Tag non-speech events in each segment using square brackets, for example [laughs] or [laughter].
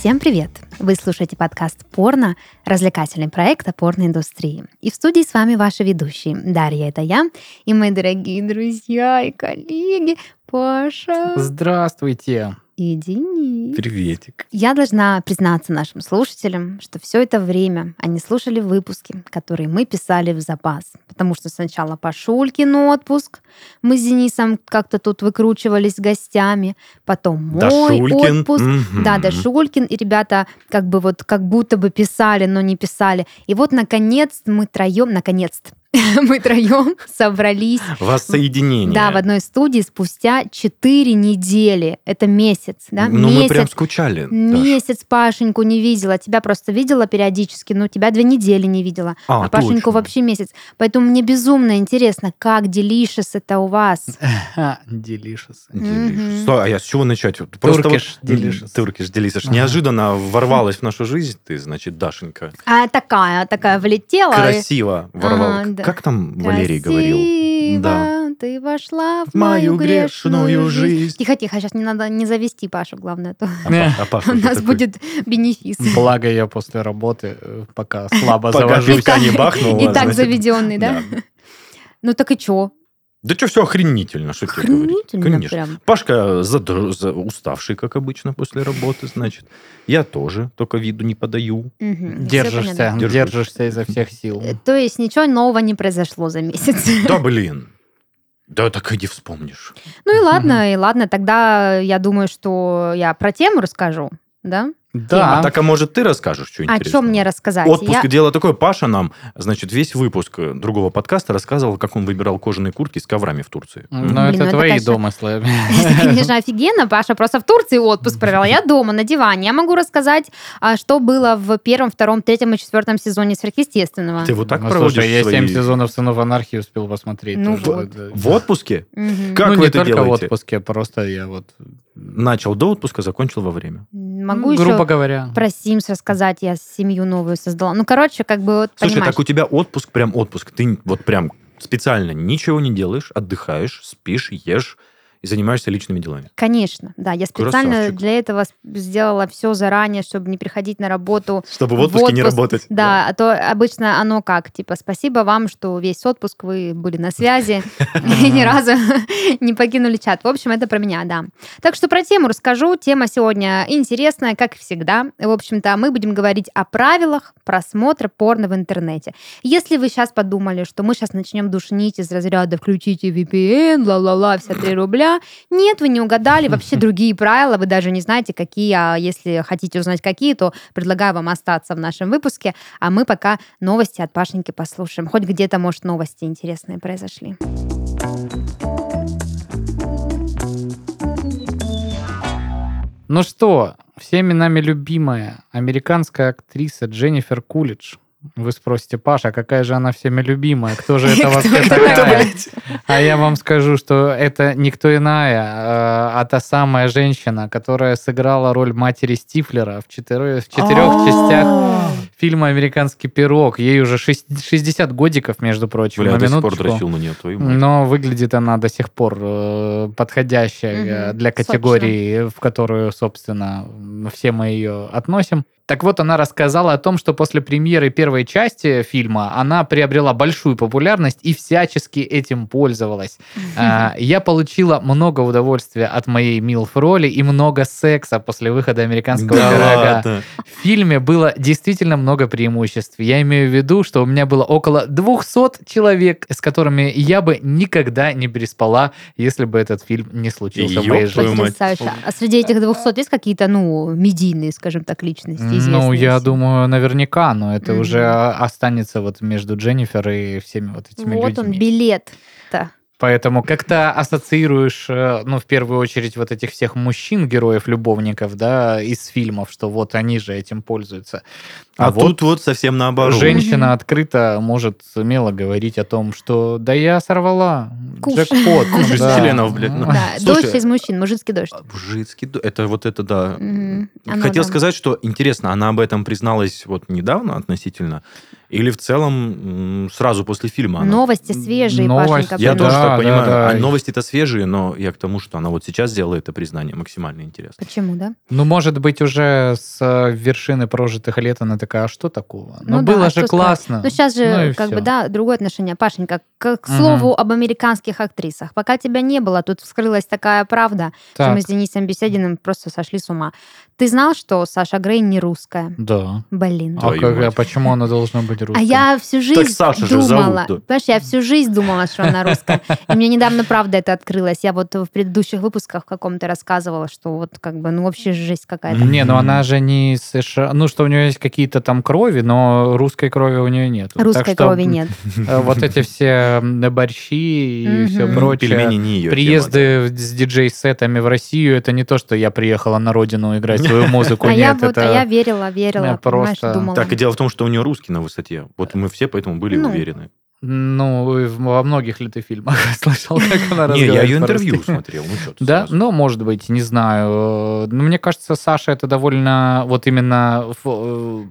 Всем привет! Вы слушаете подкаст «Порно», развлекательный проект о порноиндустрии. И в студии с вами ваши ведущие. Дарья, это я, и мои дорогие друзья и коллеги Паша Здравствуйте! И Денис. Приветик. Я должна признаться нашим слушателям, что все это время они слушали выпуски, которые мы писали в запас. Потому что сначала Пашулькин отпуск, мы с Денисом как-то тут выкручивались с гостями, потом мой Дашулькин. отпуск. Мгм. Да, Дашулькин, и ребята как бы вот как будто бы писали, но не писали. И вот наконец мы троем, наконец-то, [laughs] мы троем собрались Воссоединение. да, в одной студии спустя 4 недели. Это месяц, да? Ну, месяц. мы прям скучали. Месяц Пашеньку не видела. Тебя просто видела периодически, но тебя две недели не видела. А, А, Пашеньку точно. вообще месяц. Поэтому мне безумно интересно, как делишес это у вас. [laughs] Делишес. Стой, а я с чего начать? Туркиш делишес. Туркиш делишес. Неожиданно ворвалась в нашу жизнь ты, значит, Дашенька. А такая, такая влетела. Красиво ворвалась. Да. Как там Валерий говорил? Красиво Да. ты вошла в мою грешную грешную жизнь. Тихо, тихо, сейчас не надо не завести Пашу, главное. а то А, а [laughs] Паша У нас такой, будет бенефис. Благо я после работы э, пока слабо завожусь. не бахнула. И так заведенный, да? Ну так и чё? Да что, все охренительно, что тебе говорить. Охренительно Конечно. прям. Пашка задр- за- уставший, как обычно, после работы, значит. Я тоже, только виду не подаю. Всё Держишься. Держусь. держишься изо всех сил. Э, То есть ничего нового не произошло за месяц. [laughs] Да, [laughs] блин. Да так и не вспомнишь. Ну и ладно, и ладно, тогда я думаю, что я про тему расскажу, да? Да, А так, а может, ты расскажешь, что О интересного? чем мне рассказать? Отпуск. Я- Дело такое. Паша нам, значит, весь выпуск э, другого подкаста рассказывал, как он выбирал кожаные куртки с коврами в Турции. Блин, ну это это, твои конечно, домыслы. [laughs] Это, конечно, [laughs] офигенно. Паша просто в Турции отпуск провела. Я дома, на диване. Я могу рассказать, а, что было в первом, втором, третьем и четвертом сезоне сверхъестественного. Ты вот так Ну, проводишь Слушай, я свои... 7 сезонов «Сынов анархии» успел посмотреть. Ну. Да. В отпуске? Как ну, вы не это только в делаете? отпуске, просто я вот... Начал до отпуска, закончил во время. Могу ну, еще грубо говоря. про Sims рассказать. Я семью новую создала. Ну, короче, как бы вот Слушай, понимаешь. так у тебя отпуск прям отпуск. Ты вот прям специально ничего не делаешь, отдыхаешь, спишь, ешь и занимаешься личными делами. Конечно, да. Я специально Красавчик. для этого сделала все заранее, чтобы не приходить на работу. Чтобы в отпуске не отпуск, работать. Да, а то обычно оно как, типа, спасибо вам, что весь отпуск вы были на связи [laughs] и ни разу [laughs] не покинули чат. В общем, это про меня, да. Так что про тему расскажу. Тема сегодня интересная, как всегда. В общем-то, мы будем говорить о правилах просмотра порно в интернете. Если вы сейчас подумали, что мы сейчас начнем душнить из разряда «включите VPN», ла-ла-ла, все 3 рубля, нет, вы не угадали. Вообще другие правила, вы даже не знаете, какие. А если хотите узнать, какие, то предлагаю вам остаться в нашем выпуске. А мы пока новости от Пашеньки послушаем. Хоть где-то, может, новости интересные произошли. Ну что, всеми нами любимая американская актриса Дженнифер Кулидж. Вы спросите, Паша, какая же она всеми любимая? Кто же [laughs] это вообще такая? А я вам скажу, что это никто иная, э, а та самая женщина, которая сыграла роль матери Стифлера в четырех, частях фильма «Американский пирог». Ей уже шесть- 60 годиков, между прочим, Бля, на минуточку. на нее. Но выглядит она до сих пор э, подходящая для категории, в которую, собственно, все мы ее относим. Так вот, она рассказала о том, что после премьеры первой части фильма она приобрела большую популярность и всячески этим пользовалась. [laughs] А, Я получила много удовольствия от моей милф-роли и много секса после выхода «Американского Да пирога». ладно. В фильме было действительно много преимуществ. Я имею в виду, что у меня было около 200 человек, с которыми я бы никогда не переспала, если бы этот фильм не случился в моей жизни. А среди этих 200 есть какие-то, ну, медийные, скажем так, личности Ну, известные я думаю, наверняка, но это Мгм. уже останется вот между Дженнифер и всеми вот этими Вот людьми. он, билет-то. Поэтому как-то ассоциируешь, э, ну, в первую очередь, вот этих всех мужчин, героев-любовников, да, из фильмов, что вот они же этим пользуются. А, А вот тут вот совсем наоборот. Женщина открыто может смело говорить о том, что да я сорвала Куш. джекпот. Куш из да. членов, блин. Ну, Да, Слушай, дождь из мужчин, мужицкий дождь. А, Мужицкий, д- это вот это да. Оно Хотел да. сказать, что интересно, она об этом призналась вот недавно относительно, или в целом сразу после фильма? она- Новости свежие, Пашенька. Я тоже так да, понимаю. да. А новости-то свежие, но я к тому, что она вот сейчас делает это признание максимально интересно. Почему, да? Ну, может быть, уже с э, вершины прожитых лет она такая, а что такого? Ну, Ну да, было а же что сказать? классно. Ну, сейчас же, Ну как всё. бы, да, другое отношение. Пашенька, к, к слову об американских актрисах. Пока тебя не было, тут вскрылась такая правда, что Так, мы с Денисом Бесединым просто сошли с ума. Ты знал, что Саша Грей не русская? Да. Блин. А, как- а почему она должна быть А русской? я всю жизнь Саша же думала, зовут, да. понимаешь, я всю жизнь думала, что она русская. И мне недавно правда это открылось. Я вот в предыдущих выпусках в каком-то рассказывала, что вот как бы, ну вообще жесть какая-то. Не, ну она же не США. Ну, что у нее есть какие-то там крови, но русской крови у нее нет. Русской крови нет. Вот эти все борщи и все Мгм. прочее. Пельмени не ее Приезды с диджей-сетами в Россию, это не то, что я приехала на родину играть свою [laughs] музыку. А я вот, а я верила, верила, просто-. Так, и дело в том, что у нее русский на высоте. Вот мы все поэтому были Ну, уверены. Ну, во многих ли ты фильмах [laughs] слышал, как она Не, я разговаривает ее интервью смотрел. Ну что Да, ну, может быть, не знаю. Ну, мне кажется, Саша это довольно, вот именно э,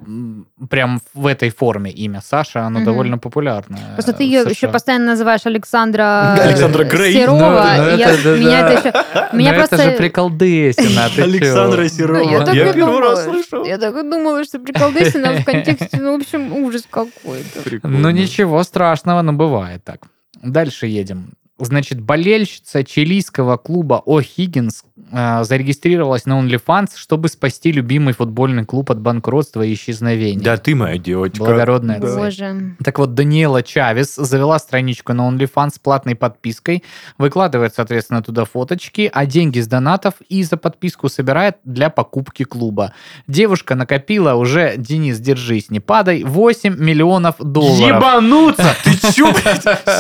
прям в этой форме имя Саша, оно довольно популярное. Просто ты ее еще постоянно называешь Александра Александра Грей. Серова. Ну, меня просто... это же приколдесина? Александра Серова. я первый раз слышу. Я так и думала, что приколдесина в контексте, ну, в общем, ужас какой-то. Ну, ничего страшного, но бывает так. Дальше едем. Значит, болельщица чилийского клуба О'Хиггинс зарегистрировалась на OnlyFans, чтобы спасти любимый футбольный клуб от банкротства и исчезновения. Да ты моя девочка. Благородная Да. Боже. Так вот, Даниэла Чавес завела страничку на OnlyFans с платной подпиской, выкладывает, соответственно, туда фоточки, а деньги с донатов и за подписку собирает для покупки клуба. Девушка накопила уже, Денис, держись, не падай, 8 миллионов долларов. Ебануться! [laughs] Ты чё,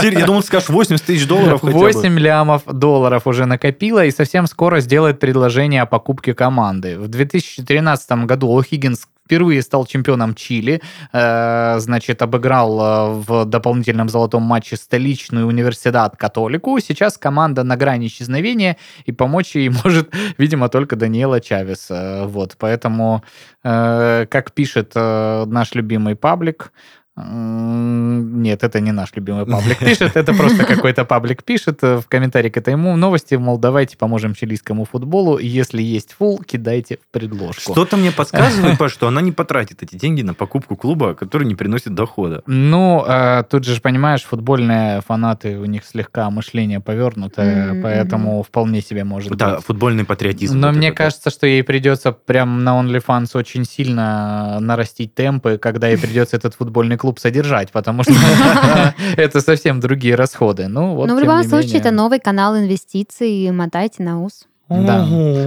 Я думал, ты скажешь 80 тысяч долларов хотя бы. 8 лямов долларов уже накопила и совсем скоро сделает предложение о покупке команды. В 2013 году О'Хиггинс впервые стал чемпионом Чили, э, значит, обыграл э, в дополнительном золотом матче столичную университет Католику. Сейчас команда на грани исчезновения, и помочь ей [laughs] может, видимо, только Даниэла Чавес. Э, Вот, поэтому, как пишет наш любимый паблик, Нет, это не наш любимый паблик пишет, это просто какой-то паблик пишет э, в комментарии к этой новости, мол, давайте поможем чилийскому футболу, если есть фул, кидайте в предложку. Что-то мне подсказывает, [laughs] Паш, что она не потратит эти деньги на покупку клуба, который не приносит дохода. Ну, э, тут же, понимаешь, футбольные фанаты, у них слегка мышление повернутое, Мгм, поэтому вполне себе может Да, быть. футбольный патриотизм. Но мне кажется, что ей придется прям на OnlyFans очень сильно нарастить темпы, когда ей придется этот футбольный клуб содержать, потому что [laughs] это совсем другие расходы. Ну, вот, Но в любом случае, это новый канал инвестиций, мотайте на ус. Да.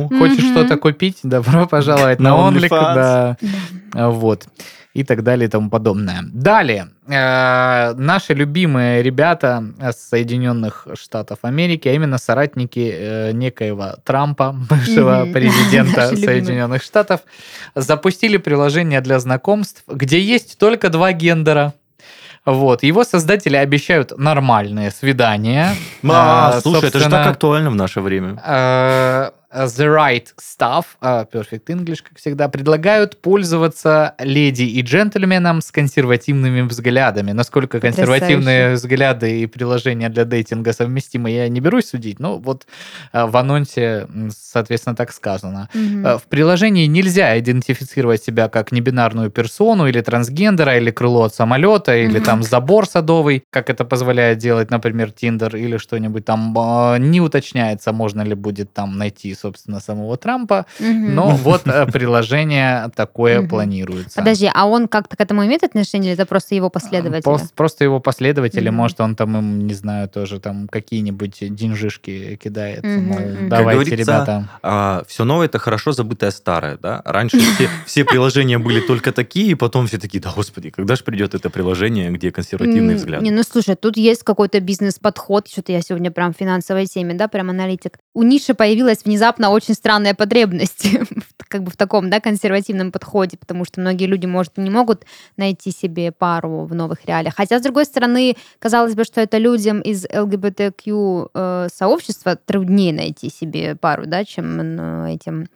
Хочешь что-то купить? Добро пожаловать на. OnlyFans. Да. Вот. И так далее и тому подобное. Далее. Э, Наши любимые ребята с Соединенных Штатов Америки, а именно соратники э, некоего Трампа, [laughs] бывшего президента любимые. Соединенных Штатов, запустили приложение для знакомств, где есть только два гендера. Вот. Его создатели обещают нормальные свидания. А, Э, слушай, это же так актуально в наше время. э, The Right Stuff, э, Perfect English, как всегда, предлагают пользоваться леди и джентльменам с консервативными взглядами. Насколько консервативные взгляды и приложения для дейтинга совместимы, я не берусь судить, но вот э, в анонсе, соответственно, так сказано. Э, В приложении нельзя идентифицировать себя как небинарную персону или трансгендера, или крыло от самолета, или там забор садовый, как это позволяет делать, например, Тиндер или что-нибудь там. Э, Не уточняется, можно ли будет там найти, собственно, самого Трампа, но вот э, приложение такое планируется. Подожди, а он как-то к этому имеет отношение, или это просто его последователи? Пос- Просто его последователи, может, он там им, не знаю, тоже там какие-нибудь деньжишки кидает. Давайте, ребята. все новое это хорошо забытое старое, да? Раньше [laughs] все, приложения были только такие, и потом все такие, да господи, когда же придет это приложение, где консервативный взгляд? Не, ну слушай, тут есть какой-то бизнес-подход. Что-то я сегодня прям в финансовой теме, да, прям аналитик. У Ниши появилась внезапно внезапно очень странная потребность [laughs] как бы в таком, да, консервативном подходе, потому что многие люди, может, не могут найти себе пару в новых реалиях. Хотя, с другой стороны, казалось бы, что это людям из ЛГБТQ э, сообщества труднее найти себе пару, да, чем ну, этим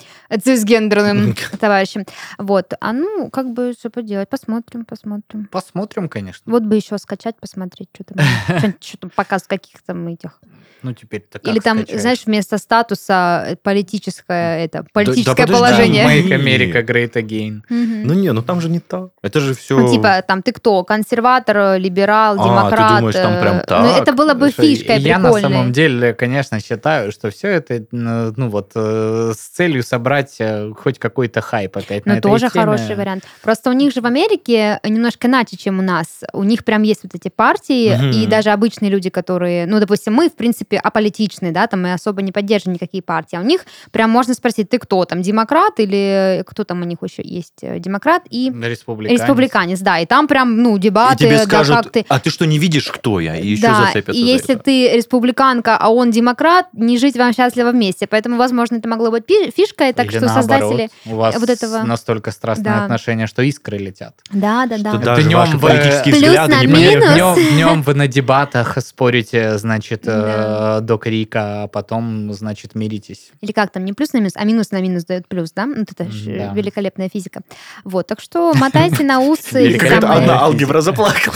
цисгендерным [laughs] товарищам. Вот. А ну, как бы, что поделать? Посмотрим, посмотрим. Посмотрим, конечно. Вот бы еще скачать, посмотреть, что там, [laughs] что-нибудь- что там показывают, каких там этих. Ну, теперь-то Или там, скачать? знаешь, вместо статуса э, политическое, это, политическое подожди, положение. мы- Make America Great Again. Мгм. Ну не, ну там же не так. Это же все... Ну, типа, там, ты кто? Консерватор, либерал, А, ты демократ? думаешь, там э, прям Ну, так? это было бы фишкой Я на прикольной. самом деле, конечно, считаю, что все это, ну ну вот, э, с целью собрать э, хоть какой-то хайп опять на Ну, этой тоже теме. хороший вариант. Просто у них же в Америке немножко иначе, чем у нас. У них прям есть вот эти партии, Мгм. и даже обычные люди, которые, ну, допустим, мы, в принципе, аполитичные, да, там мы особо не поддерживаем никакие партии. А у них прям можно спросить, ты кто там, демократ или кто там у них еще есть? э, Демократ и Республиканец. республиканец, да. И там прям, ну, И дебаты, тебе да, скажут, как ты... а ты что, не видишь, кто я? И еще да, зацепятся и если это. ты республиканка, а он демократ, не жить вам счастливо вместе. Поэтому, возможно, это могло быть фишкой, так Или что наоборот, создатели... у вас вот этого- настолько страстные Да. отношения, что искры летят. Да, да, да. Что даже Днем ваши политические Плюс взгляды на не минус. Минус. Днем, вы на дебатах спорите, значит, Да. э, до крика, а потом, значит, миритесь. Или как там, не плюс на минус, а минус на минус дает плюс, да? Ну, это ж Да. великолепная физика. Вот, так что мотайте на усы. самые- физика. алгебра заплакала.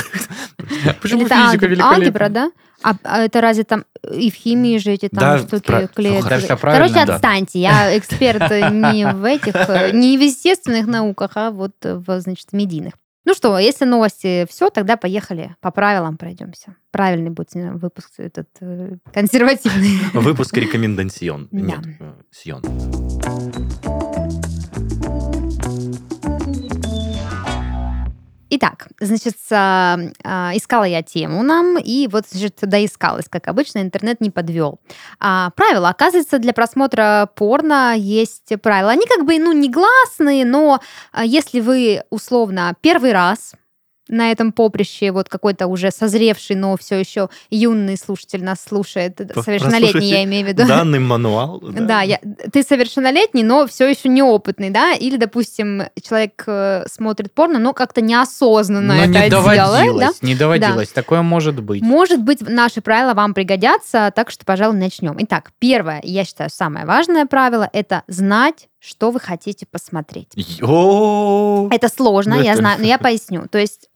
Почему физика великолепна? алгебра, да? А, а это разве там и в химии же эти там Да, штуки пра- клеят? Да, Короче, да. отстаньте. Я эксперт не в этих, э, не в естественных науках, а вот в, значит, медийных. Ну что, если новости все, тогда поехали по правилам пройдемся. Правильный будет выпуск этот э, консервативный. Выпуск рекомендацион. Да. Нет, э, сион. Итак, значит, а, а, искала я тему нам, и вот, значит, доискалась, как обычно, интернет не подвел. А, правила, оказывается, для просмотра порно есть правила. Они как бы, ну, негласные, но а, если вы, условно, первый раз на этом поприще, вот какой-то уже созревший, но все еще юный слушатель нас слушает, совершеннолетний, я имею в виду. Данный мануал. [laughs] Да, я, ты совершеннолетний, но все еще неопытный, да? Или, допустим, человек э, смотрит порно, но как-то неосознанно Но это не делает, да? доводилось, не доводилось. Такое может быть. Может быть, наши правила вам пригодятся, так что, пожалуй, начнем. Итак, первое, я считаю, самое важное правило – это знать, что вы хотите посмотреть. Йо! Это сложно, Ну, я знаю, но я [laughs] поясню. То есть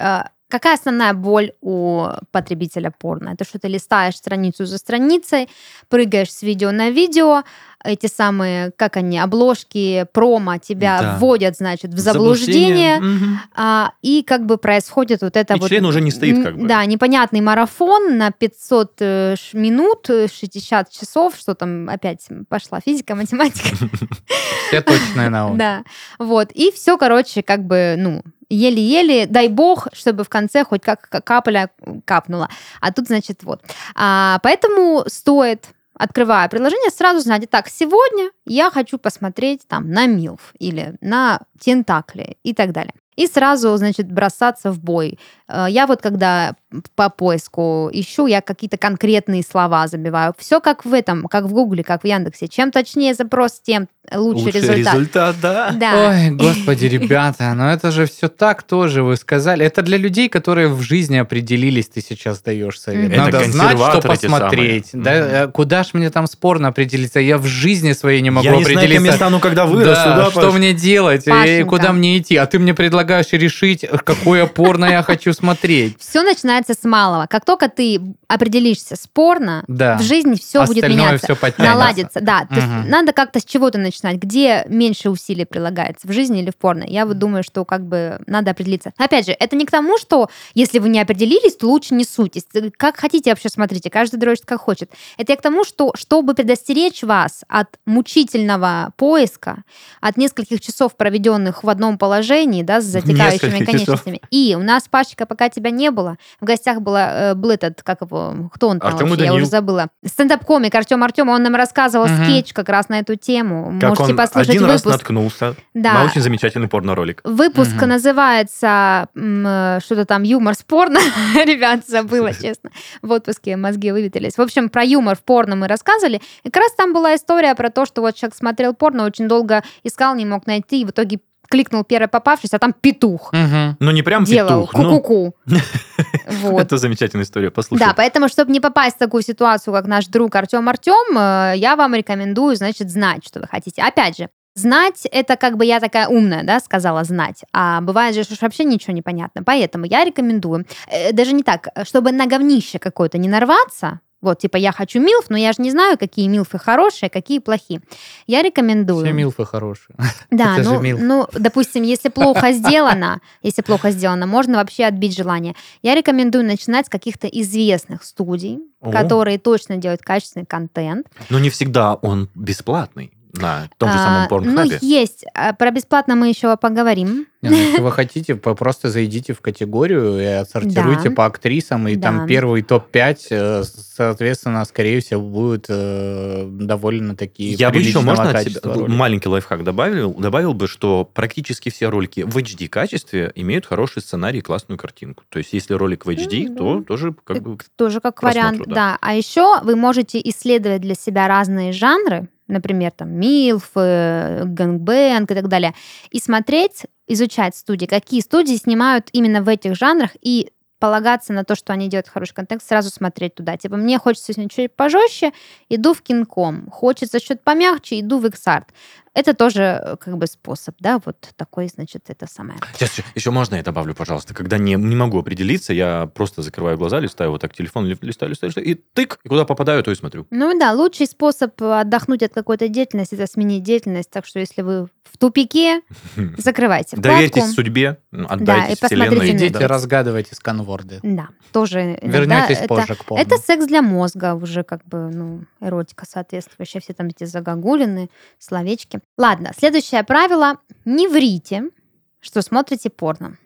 какая основная боль у потребителя порно? Это что ты листаешь страницу за страницей, прыгаешь с видео на видео, эти самые, как они, обложки, промо тебя Да. вводят, значит, в заблуждение, Мгм. а, и как бы происходит вот это И вот... член уже не стоит как бы. Да, непонятный марафон на 500 э, минут, э, 60 часов, что там опять пошла физика, математика. [laughs] Все точные науки. Да, вот. И все, короче, как бы, ну, еле-еле, дай бог, чтобы в конце хоть как как капля капнула. А тут, значит, вот. А, поэтому стоит открывая приложение, сразу знать, так, сегодня я хочу посмотреть там на Милф или на Тентакли и так далее. И сразу, значит, бросаться в бой. Э, Я вот когда по поиску ищу, я какие-то конкретные слова забиваю. Все как в этом, как в Гугле, как в Яндексе. Чем точнее запрос, тем лучше, Лучший результат. результат, да. Да. Ой, господи, ребята, но это же все так тоже вы сказали. Это для людей, которые в жизни определились, ты сейчас даешь совет. Мгм. Надо Это знать, что посмотреть. Да, э, Куда ж мне там спорно определиться? Я в жизни своей не могу Я не знаю, кем я определиться. стану, когда вырасту, Да, да, что Паш? мне делать и Пашенька. куда мне идти? А ты мне предлагаешь решить, какое порно я хочу смотреть. Все начинается с малого. Как только ты определишься спорно, Да. в жизни все будет Остальное меняться. всё подтянется. наладится. Да, то есть надо как-то с чего-то начинать, где меньше усилий прилагается, в жизни или в порно. Я вот думаю, что как бы надо определиться. Опять же, это не к тому, что если вы не определились, то лучше не суйтесь. Как хотите вообще смотрите, каждый дрочит как хочет. Это я к тому, что чтобы предостеречь вас от мучительного поиска, от нескольких часов, проведенных в одном положении, да, с затекающими Нескольких часов. конечностями. И у нас, Пашечка, пока тебя не было, в гостях была, э, был этот, как его, кто он там Артём и вообще, я уже забыла. Стендап-комик Артем Артем, он нам рассказывал Мгм. скетч как раз на эту тему. Как Можете он послушать один раз выпуск. наткнулся Да. на очень замечательный порно-ролик. Выпуск Мгм. называется э, что-то там юмор спорно. [laughs] Ребят, забыла, [laughs] честно. В отпуске мозги выветрились. В общем, про юмор в порно мы рассказывали. И как раз там была история про то, что вот человек смотрел порно, очень долго искал, не мог найти, и в итоге кликнул первый попавшийся, а там петух. Ну, не прям делал. петух, но Ку-ку-ку. [laughs] Вот. это замечательная история. Послушай. Да, поэтому, чтобы не попасть в такую ситуацию, как наш друг Артем Артем, э, я вам рекомендую, значит, знать, что вы хотите. Опять же, знать это как бы я такая умная, да, сказала знать. А бывает же, что вообще ничего не понятно. Поэтому я рекомендую, э, даже не так, чтобы на говнище какое-то не нарваться, вот, типа, я хочу милф, но я же не знаю, какие милфы хорошие, какие плохие. Я рекомендую. Все милфы хорошие. [laughs] Да, ну, ну, допустим, если плохо сделано, если плохо сделано, можно вообще отбить желание. Я рекомендую начинать с каких-то известных студий, О. которые точно делают качественный контент. Но не всегда он бесплатный на том же А, самом ну, порнхабе. есть. А, Про бесплатно мы еще поговорим. Ну, Если вы хотите, просто зайдите в категорию и отсортируйте Да. по актрисам, и Да. там первый топ-5, э, соответственно, скорее всего, будут э, довольно такие Я бы еще, можно от себя маленький лайфхак добавил, добавил бы, что практически все ролики в HD качестве имеют хороший сценарий и классную картинку. То есть, если ролик в HD, то тоже как бы... Тоже как вариант, да. да. А еще вы можете исследовать для себя разные жанры, например, там MILF, gangbang и так далее, и смотреть, изучать студии, какие студии снимают именно в этих жанрах, и полагаться на то, что они делают хороший контент, сразу смотреть туда. Типа, мне хочется сегодня чуть пожестче, иду в Kink.com. Хочется что-то помягче, иду в X-Art. Это тоже как бы способ, да, вот такой, значит, это самое. Сейчас еще, еще можно я добавлю, пожалуйста. Когда не, не могу определиться, я просто закрываю глаза, листаю вот так телефон, ли- листаю, листаю, листаю, и тык, и куда попадаю, то и смотрю. Ну да, лучший способ отдохнуть от какой-то деятельности это сменить деятельность. Так что если вы в тупике, [laughs] закрывайте вкладку. Доверьтесь судьбе, отдайте и вселенной. Идите, разгадывайте сканворды. Да, тоже Вернетесь это, позже к это секс для мозга уже как бы, ну, эротика соответствующая. Все там эти загогулины, словечки. Ладно, следующее правило. Не врите, что смотрите порно.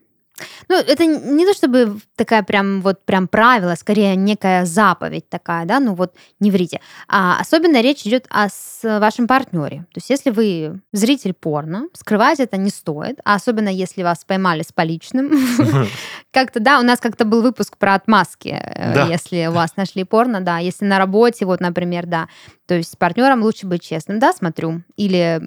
Ну, это не то чтобы такая прям вот прям правило, скорее некая заповедь такая, да, ну вот не врите. А особенно речь идет о с вашем партнере. То есть если вы зритель порно, скрывать это не стоит, а особенно если вас поймали с поличным. [laughs] Как-то, да, у нас как-то был выпуск про отмазки, э, если у вас нашли порно, да, если на работе, вот, например, да, то есть с партнером лучше быть честным, да, смотрю, или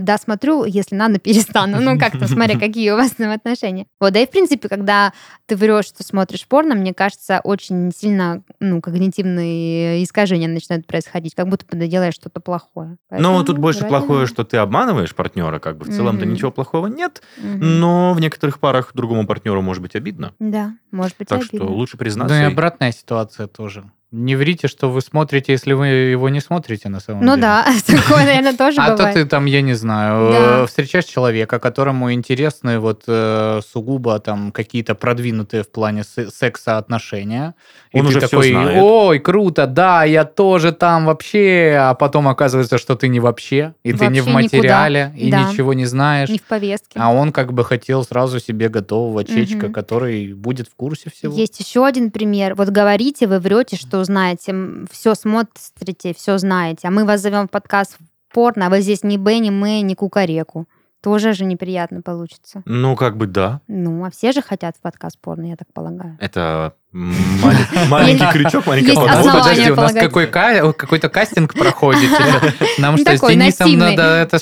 да, смотрю, если надо, [laughs] перестану, ну, как-то, смотря, какие у вас ним отношения. Вот, да и, в принципе, когда ты врешь, что смотришь порно, мне кажется, очень сильно, ну, когнитивные искажения начинают происходить, как будто бы ты делаешь что-то плохое. Поэтому тут больше вроде плохое, да. что ты обманываешь партнера, как бы в целом-то Мгм. ничего плохого нет, Мгм. но в некоторых парах другому партнеру может быть обидно. Да, может быть, Так обидно. что лучше Ну признаться. и и- обратная ситуация тоже. Не врите, что вы смотрите, если вы его не смотрите на самом Ну деле. да, [laughs] такое, наверное, [laughs] тоже А то бывает. ты там, я не знаю, Да. встречаешь человека, которому интересны вот э, сугубо там какие-то продвинутые в плане се- секса отношения. И Он ты уже такой, знает. ой, круто, да, я тоже там вообще. А потом оказывается, что ты не вообще, и ты не в материале, и Да. ничего не знаешь. Не в повестке. А он как бы хотел сразу себе готового чечка, который будет в курсе всего. Есть еще один пример. Вот говорите, вы врете, что знаете, все смотрите, все знаете, а мы вас зовем в подкаст порно, а вы здесь ни Б, ни Мэ, ни Кукареку. Тоже же неприятно получится. Ну, как бы да. Ну, а все же хотят в подкаст порно, я так полагаю. Это маленький крючок, маленькая подводка. основания подожди, у нас ка- какой-то кастинг проходит. [laughs] Нам что, с Денисом надо это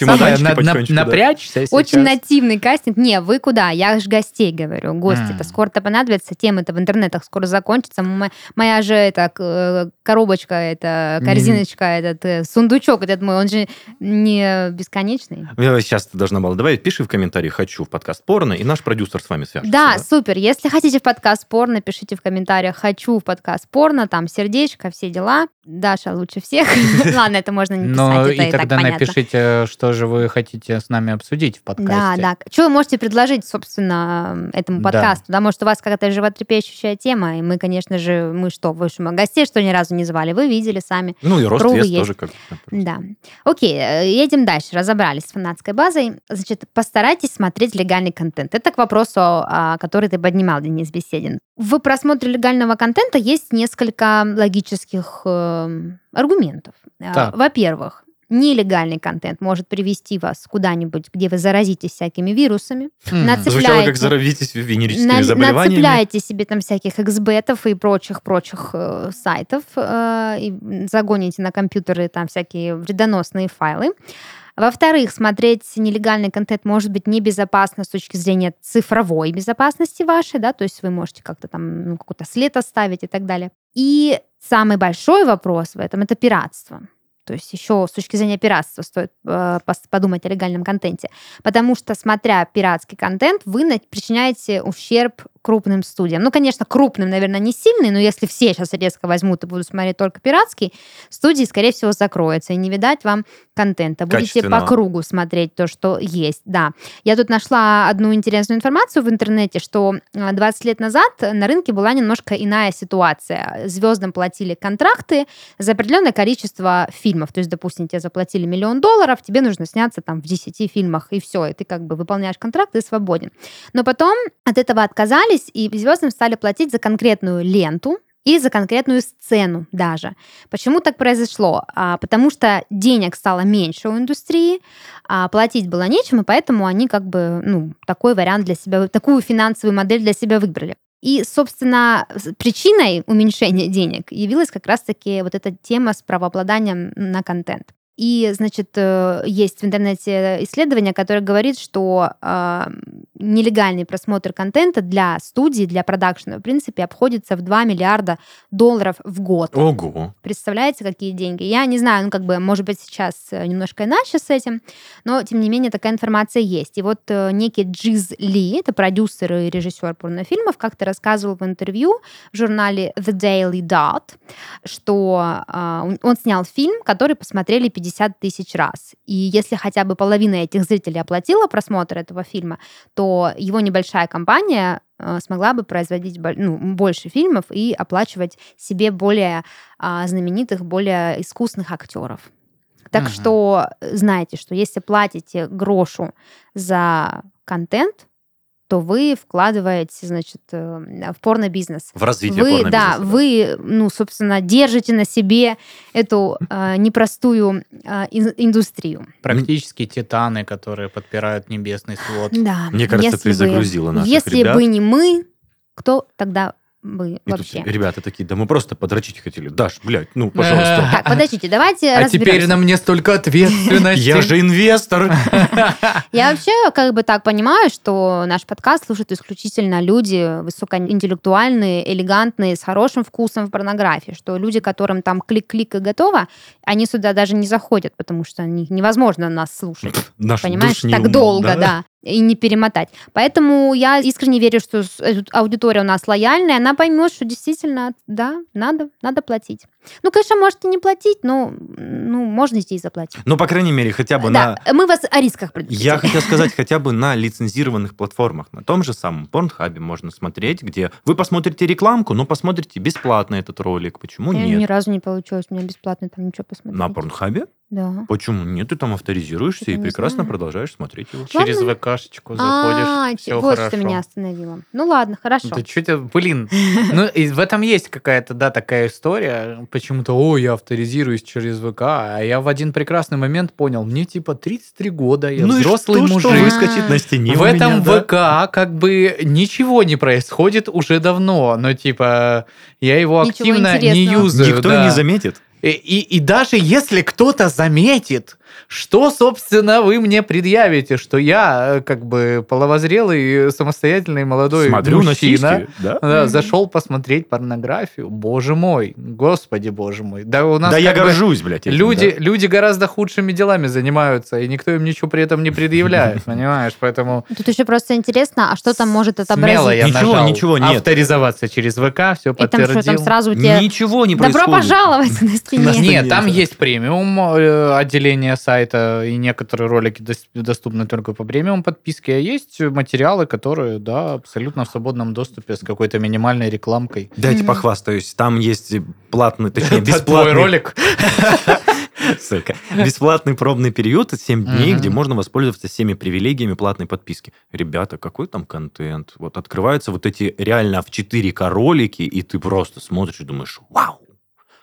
напрячься Очень нативный кастинг. Не, вы куда? Я же гостей говорю. Гости-то М. скоро-то понадобятся. Темы-то в интернетах скоро закончатся. Моя же это к- коробочка, это М. корзиночка, этот э, сундучок этот мой, он же не бесконечный. Я Сейчас ты должна была добавить. Пиши в комментариях «хочу» в подкаст порно, и наш продюсер с вами свяжется. Да, супер. Если хотите в подкаст порно, пишите в комментариях «хочу в подкаст порно», там сердечко, все дела. Даша лучше всех. [laughs] Ладно, это можно не Ну писать, это и и так тогда понятно. напишите, что же вы хотите с нами обсудить в подкасте. Да, да. Что вы можете предложить, собственно, этому подкасту? Да, может, у вас какая-то животрепещущая тема, и мы, конечно же, мы что, вы мы гостей, что ни разу не звали, вы видели сами. Ну и рост, вес тоже как Да. Окей, э, едем дальше. Разобрались с фанатской базой. Значит, постарайтесь смотреть легальный контент. Это к вопросу, который ты поднимал, Денис Беседин. в просмотре легального контента есть несколько логических э, аргументов. Э, Так. Во-первых, нелегальный контент может привести вас куда-нибудь, где вы заразитесь всякими вирусами. М. Наци- Звучало, как заразитесь венерическими На- заболеваниями. Нацепляете себе там всяких эксбетов и прочих-прочих э, сайтов, э, и загоните на компьютеры там всякие вредоносные файлы. Во-вторых, смотреть нелегальный контент может быть небезопасно с точки зрения цифровой безопасности вашей, да, то есть вы можете как-то там ну, какой-то след оставить и так далее. И самый большой вопрос в этом – это пиратство. То есть еще с точки зрения пиратства стоит э, подумать о легальном контенте. Потому что, смотря пиратский контент, вы причиняете ущерб крупным студиям. Ну, конечно, крупным, наверное, не сильный, но если все сейчас резко возьмут и будут смотреть только пиратский, студии, скорее всего, закроются, и не видать вам контента. Будете по кругу смотреть то, что есть. Да. Я тут нашла одну интересную информацию в интернете, что э, 20 лет назад на рынке была немножко иная ситуация. Звездам платили контракты за определенное количество фильмов. То есть, допустим, тебе заплатили миллион долларов, тебе нужно сняться там в 10 фильмах, и все, и ты как бы выполняешь контракт и свободен. Но потом от этого отказались, и звездам стали платить за конкретную ленту, и за конкретную сцену даже. Почему так произошло? А, потому что денег стало меньше у индустрии, а платить было нечем, и поэтому они как бы, ну, такой вариант для себя, такую финансовую модель для себя выбрали. И, собственно, причиной уменьшения денег явилась как раз-таки вот эта тема с правообладанием на контент. И, значит, э, есть в интернете исследование, которое говорит, что э, нелегальный просмотр контента для студии, для продакшена, в принципе, обходится в 2 миллиарда долларов в год. Ого. Представляете, какие деньги? Я не знаю, ну, как бы, может быть, сейчас э, немножко иначе с этим, но, тем не менее, такая информация есть. И вот э, некий Джиз Ли, это продюсер и режиссер порнофильмов, как-то рассказывал в интервью в журнале The Daily Dot, что э, он- он снял фильм, который посмотрели 50 тысяч раз. И если хотя бы половина этих зрителей оплатила просмотр этого фильма, то его небольшая компания э, смогла бы производить ну, больше фильмов и оплачивать себе более а, знаменитых, более искусных актеров. Так Мгм. что э, знайте, что если платите грошу за контент, то вы вкладываете, значит, э, в порно-бизнес. В развитие Вы, да, порнобизнеса, вы, ну, собственно, держите на себе эту э, непростую э, ин- индустрию. Практически титаны, которые подпирают небесный свод. Да. Мне кажется, если ты загрузила бы, наших Если ребят. бы не мы, кто тогда бы И тут вообще? ребята такие, да мы просто подрочить хотели. Даш, блядь, ну, пожалуйста. Так, подождите, давайте А теперь на мне столько ответственности. Я же инвестор. [laughs] Я вообще как бы так понимаю, что наш подкаст слушают исключительно люди высокоинтеллектуальные, элегантные, с хорошим вкусом в порнографии, что люди, которым там клик-клик и готово, они сюда даже не заходят, потому что они- невозможно нас слушать. Наш Понимаешь, так долго, да. И не перемотать. Поэтому я искренне верю, что э, аудитория у нас лояльная, она поймет, что действительно, да, надо, надо платить. Ну, конечно, можете не платить, но ну, можно здесь заплатить. Ну, по крайней мере, хотя бы на... Да, мы вас о рисках Я предупредили. хотел [laughs] сказать, хотя бы на лицензированных платформах. На том же самом Порнхабе можно смотреть, где вы посмотрите рекламку, но посмотрите бесплатно этот ролик. Почему Я Ни нет? разу не получилось у меня бесплатно там ничего посмотреть. На Порнхабе? Да. Почему нет? Ты там авторизируешься Я и прекрасно знаю. продолжаешь смотреть его. Через. ВКшечку А, заходишь, все вот хорошо. что меня остановило. Ну ладно, хорошо. Да что то блин. Ну, и в этом есть какая-то, да, такая история. Почему-то, о, я авторизируюсь через ВК. А я в один прекрасный момент понял, мне типа 33 года, я ну взрослый и что, мужик. что выскочит на стене в у этом меня, да? ВК как бы ничего не происходит уже давно. Но типа я его Ничего активно не юзаю. Никто да. и не заметит. И, и, и даже если кто-то заметит, что, собственно, вы мне предъявите, что я э, как бы половозрелый, самостоятельный молодой Смотрю на мужчина, сиськи, да? да, Мгм. зашел посмотреть порнографию. Боже мой, господи, боже мой. Да у нас Да я горжусь, блядь, этим, люди, да. люди гораздо худшими делами занимаются, и никто им ничего при этом не предъявляет, [laughs] понимаешь? Поэтому Тут еще просто интересно, а что там может отобразить? смело я Ничего, нажал ничего нет. авторизоваться через ВК, все И там что, подтвердил. там сразу тебе... Ничего не Добро происходит. пожаловать на [laughs] стене. На. Нет, там есть премиум э, отделение сайта, и некоторые ролики дос- доступны только по премиум подписке, а есть материалы, которые, да, абсолютно в свободном доступе с какой-то минимальной рекламкой. Дайте Мгм. похвастаюсь. Там есть платный, точнее, [laughs] бесплатный... ролик. [laughs] Ссылка. Бесплатный пробный период 7 дней, где можно воспользоваться всеми привилегиями платной подписки. Ребята, какой там контент? Вот открываются вот эти реально в 4К ролики, и ты просто смотришь и думаешь, вау!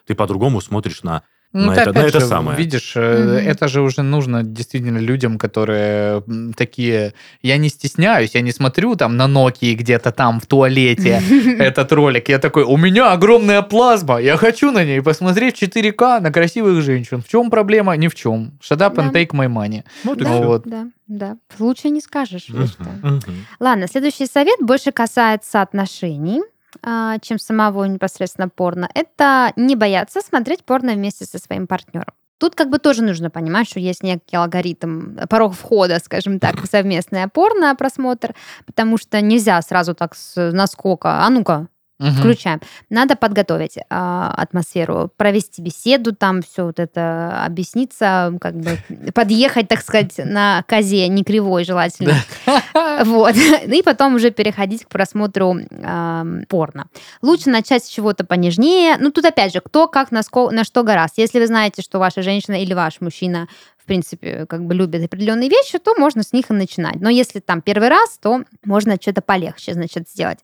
Ты по-другому смотришь на Ну, На ты это- на опять это же, самое. Видишь, Мгм. это же уже нужно действительно людям, которые такие... Я не стесняюсь, я не смотрю там на Nokia где-то там в туалете [laughs] этот ролик. Я такой, у меня огромная плазма, я хочу на ней посмотреть в 4К на красивых женщин. В чем проблема? Ни в чем. Shut up and Да. take my money. Вот Да, Ну вот. да, да. Лучше не скажешь. Что. мгм. Ладно, следующий совет больше касается отношений, чем самого непосредственно порно. Это не бояться смотреть порно вместе со своим партнером. Тут как бы тоже нужно понимать, что есть некий алгоритм, порог входа, скажем так, в совместное порно просмотр, потому что нельзя сразу так с наскока, а ну-ка, Мгм. включаем. Надо подготовить а, атмосферу, провести беседу, там все вот это объясниться, как бы [laughs] подъехать, так сказать, на козе, не кривой желательно. [laughs] Вот. [laughs] И потом уже переходить к просмотру ам, порно. Лучше начать с чего-то понежнее. Ну, тут опять же, кто как на, ско- на что гораст. Если вы знаете, что ваша женщина или ваш мужчина принципе, как бы любит определенные вещи, то можно с них и начинать. Но если там первый раз, то можно что-то полегче, значит, сделать.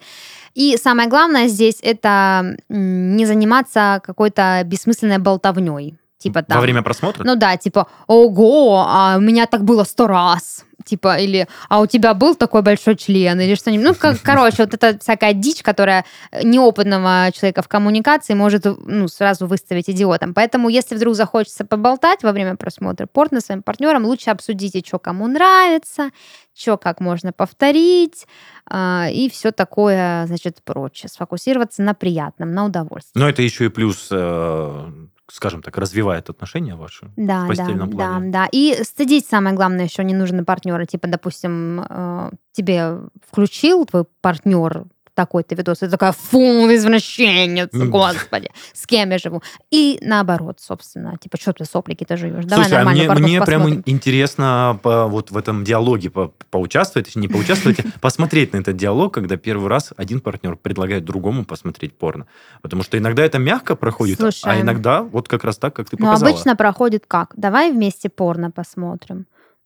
И самое главное здесь это не заниматься какой-то бессмысленной болтовней. Типа там, Во время просмотра? ну да, типа, ого, а у меня так было сто раз. Типа, или, а у тебя был такой большой член, или что-нибудь. Ну, как, [laughs] короче, вот это всякая дичь, которая неопытного человека в коммуникации может ну, сразу выставить идиотом. Поэтому, если вдруг захочется поболтать во время просмотра порно с своим партнером, лучше обсудите, что кому нравится, что как можно повторить, а, и все такое, значит, прочее. Сфокусироваться на приятном, на удовольствии. Но это еще и плюс, э, скажем так, развивает отношения ваши. Да, в постельном да, плане. да, да. И стыдить самое главное еще не нужно партнера. Типа, допустим, э, тебе включил твой партнер такой-то видос, и ты такая, фу, извращенец, господи, с кем я живу? И наоборот, собственно, типа, что ты соплики-то живешь? Давай Слушай, а мне, мне прям интересно по, вот в этом диалоге по, поучаствовать, не поучаствовать, а посмотреть на этот диалог, когда первый раз один партнер предлагает другому посмотреть порно. Потому что иногда это мягко проходит, а иногда вот как раз так, как ты Ну, показала. обычно проходит как? Давай вместе порно посмотрим.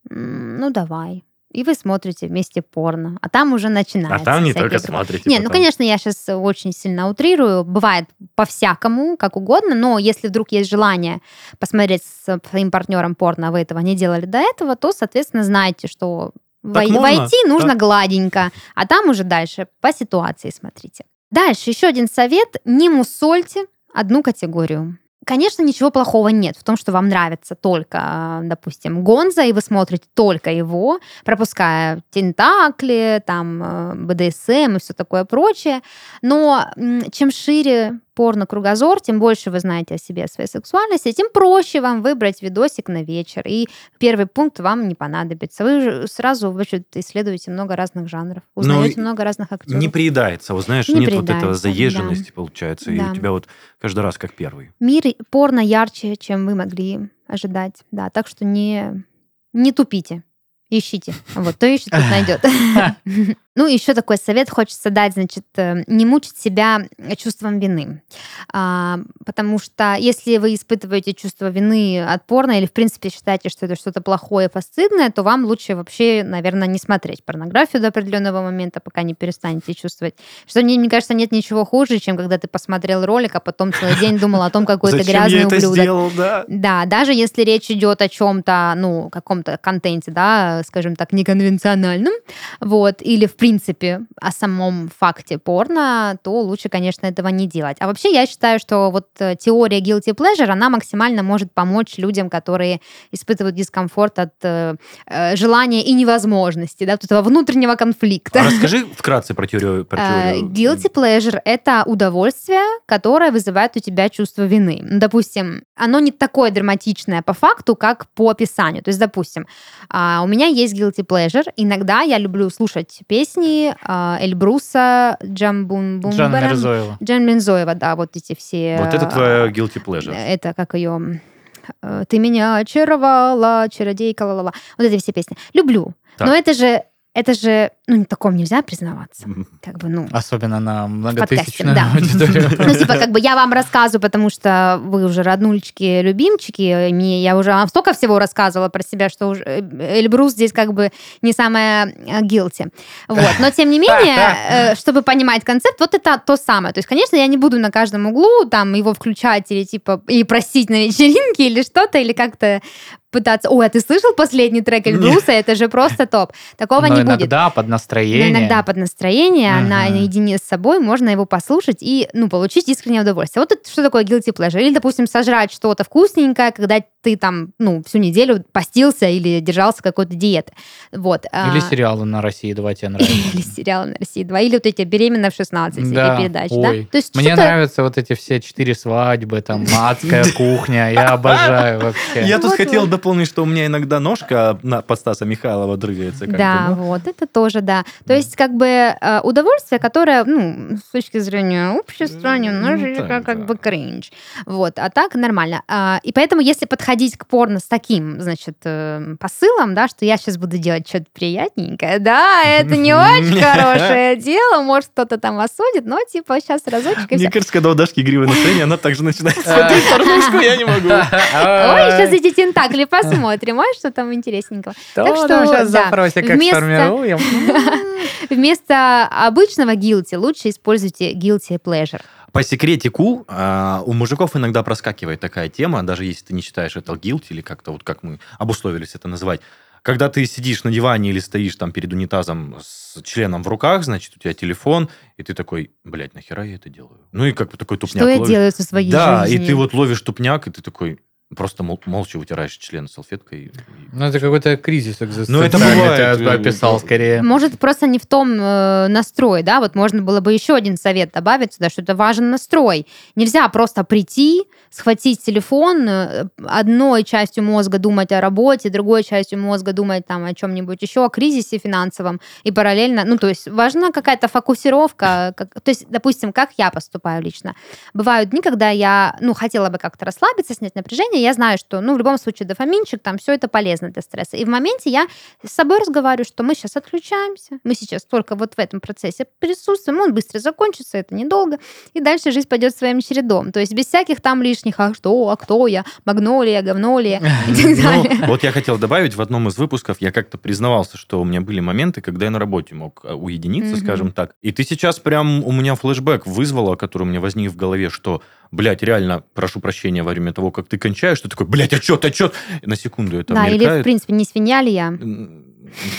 Ну, давай. И вы смотрите вместе порно. А там уже начинается. а там не только приколы. смотрите. Не, ну, конечно, я сейчас очень сильно утрирую. Бывает по-всякому, как угодно, но если вдруг есть желание посмотреть с своим партнером порно, а вы этого не делали до этого, то, соответственно, знаете, что Так вой- можно, войти нужно так. гладенько, а там уже дальше по ситуации смотрите. Дальше еще один совет. Не мусольте одну категорию. Конечно, ничего плохого нет в том, что вам нравится только, э, допустим, Гонза, и вы смотрите только его, пропуская тентакли, там, э, БДСМ и все такое прочее. Но чем шире порно-кругозор, тем больше вы знаете о себе, о своей сексуальности, тем проще вам выбрать видосик на вечер. И первый пункт вам не понадобится. Вы же сразу значит, исследуете много разных жанров, узнаете и много разных актеров. Не приедается, вот знаешь, Не нет вот этого заезженности, получается, и Да. у тебя вот каждый раз как первый. Мир порно ярче, чем вы могли ожидать. Да, так что не, не тупите. Ищите. Вот, кто ищет, тот [laughs] найдет. [laughs] Ну, еще такой совет хочется дать, значит, э, не мучить себя чувством вины. А, Потому что если вы испытываете чувство вины от порно или, в принципе, считаете, что это что-то плохое, постыдное, то вам лучше вообще, наверное, не смотреть порнографию до определенного момента, пока не перестанете чувствовать. Что мне, мне кажется, нет ничего хуже, чем когда ты посмотрел ролик, а потом целый день думал о том, какой я грязный ублюдок. сделал, да? Да, даже если речь идет о чем-то, ну, каком-то контенте, да, скажем так, неконвенциональном, вот, или, в принципе, о самом факте порно, то лучше, конечно, этого не делать. А вообще я считаю, что вот э, теория guilty pleasure, она максимально может помочь людям, которые испытывают дискомфорт от э, э, желания и невозможности, да, вот этого внутреннего конфликта. А расскажи вкратце про теорию. Про Э, теорию. Guilty pleasure – это удовольствие, которое вызывает у тебя чувство вины. Допустим, оно не такое драматичное по факту, как по описанию. То есть, допустим, а, у меня есть guilty pleasure. Иногда я люблю слушать песни а, Эльбруса, Джамбун Жанна Мирзоева. Джан Минзоева, да, вот эти все... Вот это твоя guilty pleasure. Это как ее... э, Ты меня очаровала, чародейка, ла-ла-ла. Вот эти все песни. Люблю. Так. Но это же это же, ну, не таком нельзя признаваться. Как бы, ну, Особенно на многотысячную да. аудиторию. [laughs] ну, типа, как бы я вам рассказываю, потому что вы уже роднулечки, любимчики, мне, я уже вам столько всего рассказывала про себя, что уже э, Эльбрус здесь как бы не самая э, guilty. Вот. Но, тем не [laughs] менее, э, чтобы понимать концепт, вот это то самое. То есть, конечно, я не буду на каждом углу там его включать или типа и просить на вечеринке или что-то, или как-то пытаться, ой, а ты слышал последний трек Эльбруса? Это же просто топ. Такого Но не будет. иногда под Но настроение. иногда под настроение, Мгм. на, наедине с собой, можно его послушать и, ну, получить искреннее удовольствие. Вот это что такое guilty pleasure? Или, допустим, сожрать что-то вкусненькое, когда ты там, ну, всю неделю постился или держался какой-то диеты. Вот. а, Или сериалы на России 2 тебе нравятся. [laughs] Или сериалы на России 2, или вот эти «Беременна в 16» эти Да, передачи, ой. да? То есть Мне нравятся вот эти все четыре свадьбы, там, адская кухня. Я обожаю вообще. Я тут хотел вот. дополнить, что у меня иногда ножка на, под Стаса Михайлова дрыгается. Да, ну. вот, это тоже, да. То есть, как бы, э, удовольствие, которое, ну, с точки зрения общества, М, немножечко так, как да. бы кринж. Вот, а так нормально. А, И поэтому, если подходить к порно с таким, значит, э, посылом, да, что я сейчас буду делать что-то приятненькое, да, это не очень [laughs] хорошее дело, может, кто-то там осудит, но, типа, сейчас разочек и Мне кажется, когда у Дашки игривое настроение, она также начинает смотреть порнушку, я не могу. Ой, сейчас эти тентакли посмотрим, ой, что там интересненького. Так что, сейчас да, запросик, как вместо- сформируем? [laughs] Вместо обычного guilty лучше используйте guilty pleasure. По секретику, а, у мужиков иногда проскакивает такая тема, даже если ты не считаешь это guilt или как-то вот как мы обусловились это называть. Когда ты сидишь на диване или стоишь там перед унитазом с членом в руках, значит, у тебя телефон, и ты такой, блядь, нахера я это делаю? Ну и как бы такой тупняк Что я ловишь. делаю со своей Да, жизнью? и ты вот ловишь тупняк, и ты такой просто мол- молча вытираешь член салфеткой. Ну, это какой-то кризис Ну, это экзистенциальный, бывает, ты описал скорее. Может, просто не в том э, настрое, да, вот можно было бы еще один совет добавить сюда, что это важен настрой. Нельзя просто прийти, схватить телефон, э, одной частью мозга думать о работе, другой частью мозга думать там о чем-нибудь еще, о кризисе финансовом, и параллельно, ну, то есть важна какая-то фокусировка, как- то есть, допустим, как я поступаю лично. Бывают дни, когда я, ну, хотела бы как-то расслабиться, снять напряжение, я знаю, что, ну, в любом случае дофаминчик, там, все это полезно для стресса. И в моменте я с собой разговариваю, что мы сейчас отключаемся, мы сейчас только вот в этом процессе присутствуем, он быстро закончится, это недолго, и дальше жизнь пойдет своим чередом. То есть без всяких там лишних, а что, а кто я, магнолия, говнолия [laughs] и так Ну, далее. вот я хотел добавить, в одном из выпусков я как-то признавался, что у меня были моменты, когда я на работе мог э, уединиться, скажем так. И ты сейчас прям у меня флешбэк вызвала, который у меня возник в голове, что, блядь, реально, прошу прощения, во время того, как ты кончаешь, ты такой, блядь, отчет, отчет. На секунду это Да, или, в мелькает. принципе, не свинья ли я?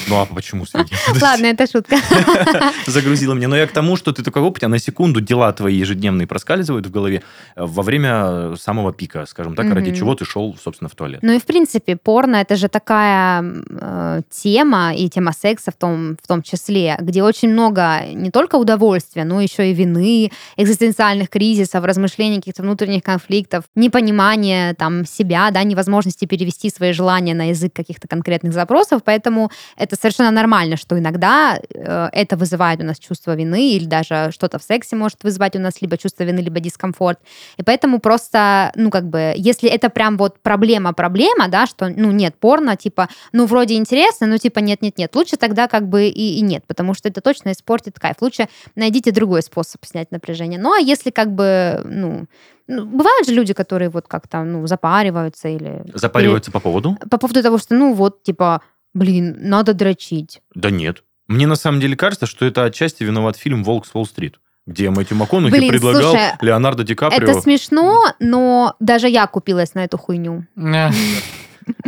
Ну, а почему свинья? [laughs] Ладно, это шутка. [laughs] Загрузила меня. Но я к тому, что ты такой, оп, на секунду дела твои ежедневные проскальзывают в голове э, во время самого пика, скажем так, ради чего ты шел, собственно, в туалет. Ну и в принципе порно это же такая э, тема и тема секса в том в том числе, где очень много не только удовольствия, но еще и вины, экзистенциальных кризисов, размышлений каких-то внутренних конфликтов, непонимания там себя, да, невозможности перевести свои желания на язык каких-то конкретных запросов, поэтому это совершенно нормально, что иногда э, это вызывает у нас чувство вины или даже что-то в сексе может вызвать у нас либо чувство вины, либо дискомфорт. И поэтому просто, ну, как бы, если это прям вот проблема-проблема, да, что, ну, нет, порно, типа, ну, вроде интересно, но, типа, нет-нет-нет, лучше тогда как бы и, и нет, потому что это точно испортит кайф. Лучше найдите другой способ снять напряжение. Ну, а если как бы, ну, ну, бывают же люди, которые вот как-то, ну, запариваются или... Запариваются по поводу? или по поводу того, что, ну, вот, типа, блин, надо дрочить. Да нет. Мне на самом деле кажется, что это отчасти виноват фильм «Волк с Уолл-стрит», где Мэтью МакКонахи Блин, предлагал слушай, Леонардо Ди Каприо Это смешно, но даже я купилась на эту хуйню. [laughs]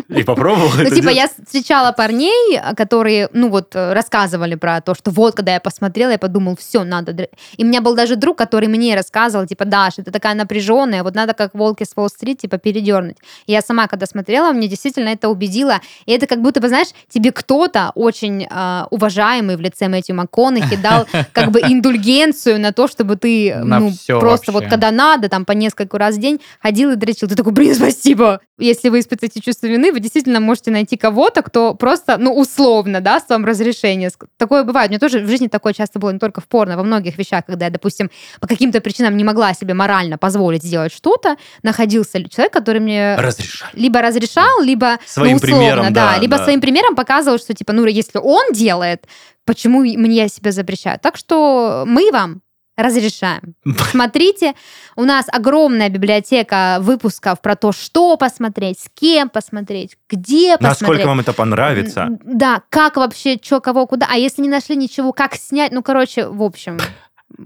И попробовал Ну, типа, я встречала парней, которые, ну, вот, рассказывали про то, что вот, когда я посмотрела, я подумал, все, надо... др-». И у меня был даже друг, который мне рассказывал, типа, Даш, это такая напряженная, вот надо как волки с Уолл-стрит, типа, передернуть. И я сама, когда смотрела, мне действительно это убедило. И это как будто бы, знаешь, тебе кто-то очень э, уважаемый в лице Мэтью МакКонахи дал [laughs] как бы индульгенцию на то, чтобы ты, ну, просто вот когда надо, там, по нескольку раз в день ходил и дрочил. Ты такой, блин, спасибо. Если вы испытываете чувство вины, вы действительно можете найти кого-то, кто просто, ну, условно, даст вам разрешение. Такое бывает. У меня тоже в жизни такое часто было, не только в порно, во многих вещах, когда я, допустим, по каким-то причинам не могла себе морально позволить сделать что-то, находился ли человек, который мне Разрешали. либо разрешал, либо Своим ну, условно, примером, да, либо да. своим примером показывал, что типа, ну, если он делает, почему мне себя запрещают? Так что мы вам разрешаем. [laughs] Смотрите, у нас огромная библиотека выпусков про то, что посмотреть, с кем посмотреть, где посмотреть. Насколько вам это понравится? Да, как вообще, что, кого, куда. А если не нашли ничего, как снять? Ну, короче, в общем.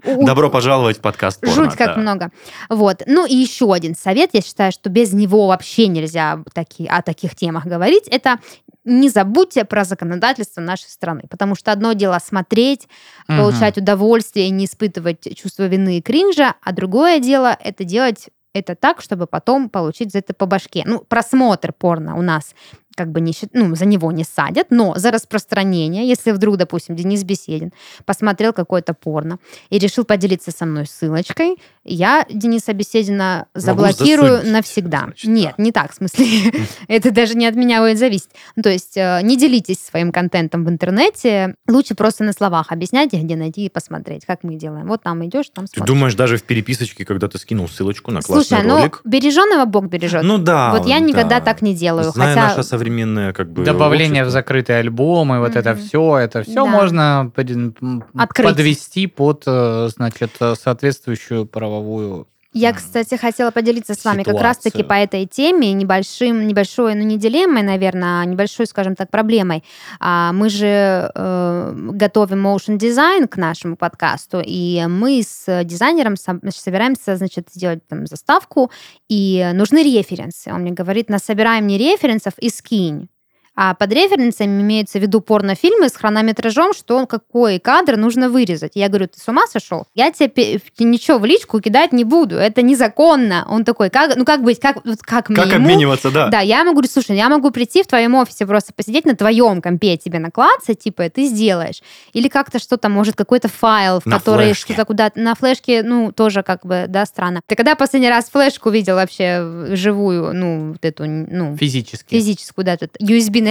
Добро пожаловать в подкаст порно. Жуть как да. много. Вот. Ну и еще один совет, я считаю, что без него вообще нельзя таки, о таких темах говорить, это не забудьте про законодательство нашей страны, потому что одно дело смотреть, Мгм. получать удовольствие и не испытывать чувство вины и кринжа, а другое дело это делать это так, чтобы потом получить за это по башке. Ну, просмотр порно у нас как бы не ну, за него не садят, но за распространение, если вдруг, допустим, Денис Беседин посмотрел какое-то порно и решил поделиться со мной ссылочкой, я Дениса Беседина заблокирую засудить, навсегда. значит, Нет, да. не так, в смысле, [laughs] [laughs] это даже не от меня будет зависеть. Ну, То есть э, не делитесь своим контентом в интернете, лучше просто на словах объясняйте, где найти и посмотреть, как мы делаем. Вот там идешь, там Ты смотришь. думаешь, даже в переписочке, когда ты скинул ссылочку на классный Слушай, ну ролик? береженного Бог бережет. Ну да. вот я никогда да. так не делаю. Зная хотя современное как бы Добавление в общество. закрытые альбомы, вот это Мгм. все, это все Да. можно под- Открыть. подвести под, э, значит, э, соответствующую правовую Я, кстати, хотела поделиться с вами как раз-таки по этой теме небольшим, небольшой, ну не дилеммой, наверное, а небольшой, скажем так, проблемой. А, мы же э, готовим motion дизайн к нашему подкасту, и мы с дизайнером собираемся, значит, сделать там заставку, и нужны референсы. Он мне говорит, насобираем мне референсов и скинь. А под референсами имеется в виду порнофильмы с хронометражом, что какой кадр нужно вырезать. Я говорю, ты с ума сошел? Я тебе ничего в личку кидать не буду, это незаконно. Он такой, как, ну как быть, как, вот как мне Как ему? обмениваться, да. Да, я ему говорю, слушай, я могу прийти в твоем офисе просто посидеть на твоем компе, тебе наклацать, типа, ты сделаешь. Или как-то что-то, может, какой-то файл, в На который что-то куда-то... На флешке, ну, тоже как бы, да, странно. Ты когда последний раз флешку видел вообще живую, ну, вот эту, ну, физически. физическую, да, тут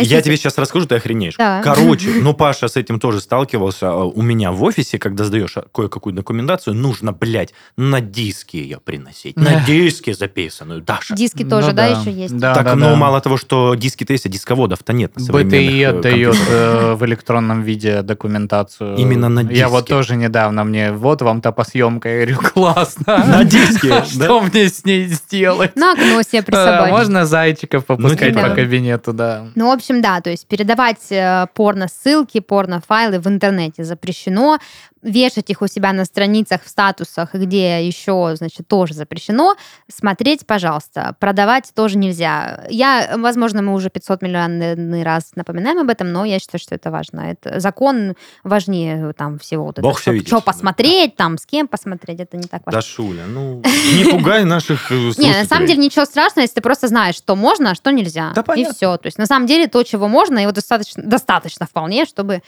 USB-носитель? Я тебе сейчас расскажу, ты охренеешь. Да. Короче, ну Паша с этим тоже сталкивался. А, У меня в офисе, когда сдаешь кое-какую документацию, нужно, блядь, на диске ее приносить. На диске записанную, Даша. Диски Ну тоже, да, еще есть? Так, ну, мало того, что диски-то есть, а дисководов-то нет на современных БТИ э, компьютерах. э, в электронном виде документацию. Именно на Я вот диске. тоже недавно мне, вот вам топосъемка, я говорю, классно. На диске? [laughs] Что мне с ней сделать? На окно себе А, присобачить. Можно зайчиков попускать типа по кабинету, да. Ну, в общем, да, то есть передавать э, порно-ссылки, порно-файлы в интернете запрещено, вешать их у себя на страницах, в статусах, где еще, значит, тоже запрещено, смотреть, пожалуйста, продавать тоже нельзя. Я, возможно, мы уже 500 миллионный раз напоминаем об этом, но я считаю, что это важно. Это закон важнее там всего вот Бог видит, Что да. посмотреть, там, с кем посмотреть, это не так важно. Дашуля, ну, не пугай наших э, [laughs] Не, на самом деле ничего страшного, если ты просто знаешь, что можно, а что нельзя. Да, и понятно. все. То есть на самом деле то, чего можно, его достаточно, достаточно вполне, чтобы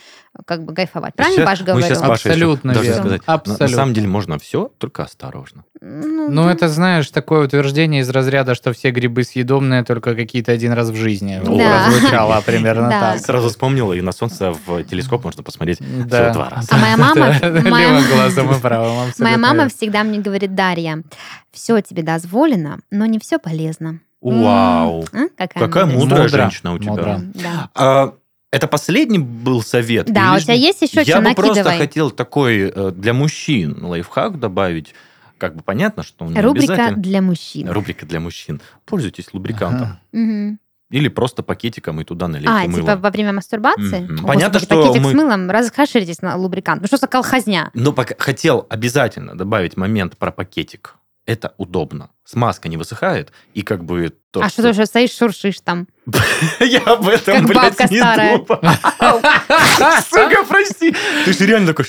как бы кайфовать. Правильно мы говорил? Абсолютно должны верно. сказать, на- На, Абсолютно. самом деле можно все, только осторожно. Ну, Ну, да. это, знаешь, такое утверждение из разряда, что все грибы съедобные, только какие-то один раз в жизни. Да. Прозвучало примерно [laughs] Да. так. Сразу вспомнила, и на солнце в телескоп можно посмотреть Да. всего два раза. А моя мама- [laughs] Левым глазом и правым, абсолютно Моя мама всегда мне говорит, Дарья, все тебе дозволено, но не все полезно. Вау. А? Какая, мудрая женщина у тебя. Да. А, это последний был совет? Да, Или у тебя есть еще Я что? бы просто Накидывай. хотел такой э, для мужчин лайфхак добавить. Как бы понятно, что он не Рубрика обязательно. для мужчин. Рубрика для мужчин. Пользуйтесь лубрикантом. Ага. Мгм. Или просто пакетиком и туда налейте А, мыло. типа во время мастурбации? О, Понятно, господи, что пакетик мы- с мылом, расхаширитесь на лубрикант. Ну что за колхозня? Но пока хотел обязательно добавить момент про пакетик. Это удобно. Смазка не высыхает, и как бы то, а что ты уже стоишь, шуршишь там? [laughs] Я об этом, блядь, не думал. [laughs] Сука, прости. Ты же реально такой...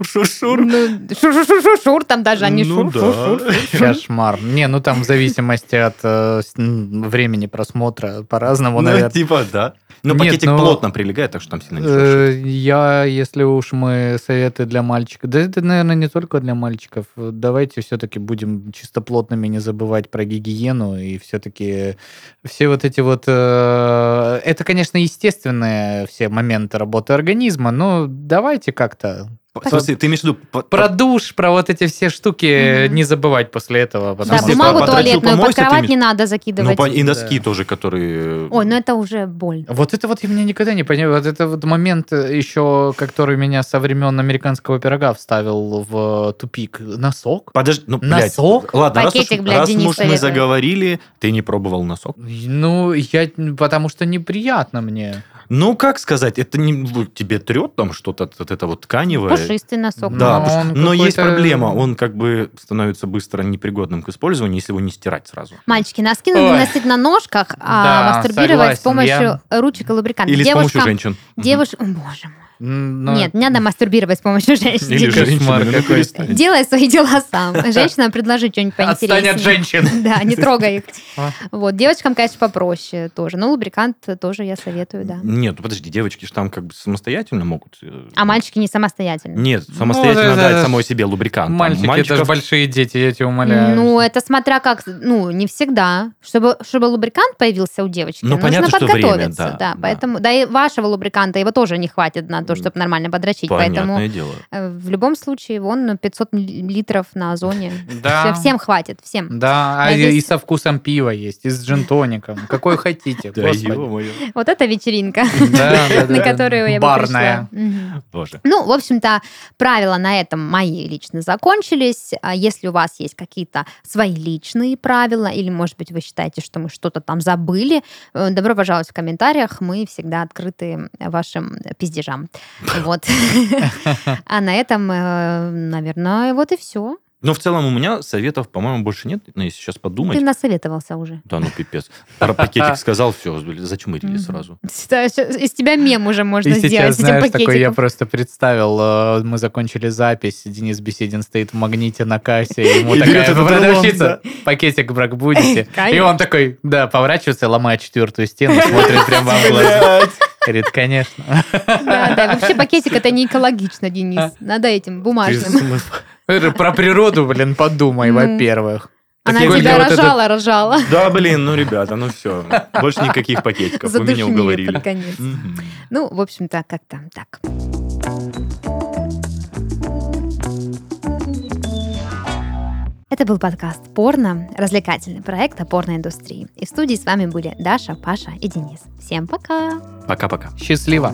шур-шур-шур. Ну, Шур-шур-шур-шур, там даже они Ну да. шур-шур-шур. Кошмар. Не, ну там в зависимости от э, времени просмотра по-разному, Ну, наверное. типа, да. Ну, Нет, пакетик ну, плотно прилегает, так что там сильно не шуршит. Э, Я, если уж мы советы для мальчиков, да это, наверное, не только для мальчиков. Давайте все-таки будем чистоплотными, не забывать про гигиену и все-таки все вот эти вот... э, Это, конечно, естественные все моменты работы организма, но давайте как-то Смысле, ты имеешь в виду... по- про душ, про вот эти все штуки Мгм. не забывать после этого. Да, потому смысле, что- бумагу туалетную под ты кровать имеешь- не надо Ну, закидывать. по- и носки Да. тоже, которые... Ой, ну это уже боль. Вот это вот я меня никогда не понял. Вот это вот момент э, еще, который меня со времен американского пирога вставил в тупик. Носок? Подожди, ну, блядь. Носок? Ладно, раз, Пакетик, уж, блядь, раз Денис уж мы заговорили, ты не пробовал носок? Ну, я... Потому что неприятно мне. Ну, как сказать, это не ну, тебе трет там что-то от, этого тканевое? Пушистый носок. Да, Но он что- но есть проблема, он как бы становится быстро непригодным к использованию, если его не стирать сразу. Мальчики, носки надо носить на ножках, Да, а мастурбировать с согласен, помощью ручек и лубриканта. Или с помощью Девушкам- женщин. Девуш... О, боже мой. Но- Нет, не надо мастурбировать с помощью женщин. Или Кошмар женщины, ну. Делай свои дела сам. Женщинам предложи что-нибудь поинтереснее. Отстань от женщин. [laughs] Да, не трогай их. А. Вот, девочкам, конечно, попроще тоже. Но лубрикант тоже я советую, да. Нет, ну подожди, девочки же там как бы самостоятельно могут... э, А мальчики не самостоятельные. Нет, самостоятельно Ну, дать самой себе лубрикант. Мальчики, это же большие дети, я тебя умоляю. Ну, это смотря как, ну, не всегда. Чтобы, чтобы лубрикант появился у девочки, Ну, нужно понятно, подготовиться. да. поэтому, да и вашего лубриканта, его тоже не хватит на то, чтобы нормально подрочить. Понятное Поэтому дело. э, в любом случае, вон ну, 500 литров на озоне. [laughs] Да. Всё- всем хватит, всем. Да, а Надеюсь- и со вкусом пива есть, и с джин-тоником. Какой хотите, [laughs] Да. Вот это вечеринка, [laughs] на которую я Барная. Боже. Ну, в общем-то, правила на этом мои лично закончились. А Если у вас есть какие-то свои личные правила, или, может быть, вы считаете, что мы что-то там забыли, э, добро пожаловать в комментариях. Мы всегда открыты вашим пиздежам. [laughs] Вот. А на этом, э, наверное, вот и все. Но в целом у меня советов, по-моему, больше нет, но если сейчас подумать. Ты насоветовался уже. Да, ну пипец. Про пакетик сказал, все, зачмырили сразу. Из тебя мем уже можно сделать сейчас, знаешь, такой я просто представил, э, мы закончили запись, Денис Беседин стоит в магните на кассе, и ему такая продавщица, пакетик брак будете? [laughs] И он такой, да, поворачивается, ломает четвертую стену, смотрит прямо в глаза. Говорит, конечно. Да, да. Вообще пакетик это не экологично, Денис. Надо этим бумажным. Э, Про природу, блин, подумай, Ну. во-первых. Она Сколько тебя вот это- рожала, рожала. Да, блин, ну, ребята, ну все. Больше никаких пакетиков. Вы меня уговорили. под конец. Мгм. Ну, в общем-то, как-то так. Это был подкаст «Порно», развлекательный проект о порноиндустрии. И в студии с вами были Даша, Паша и Денис. Всем пока! Пока-пока. Счастливо.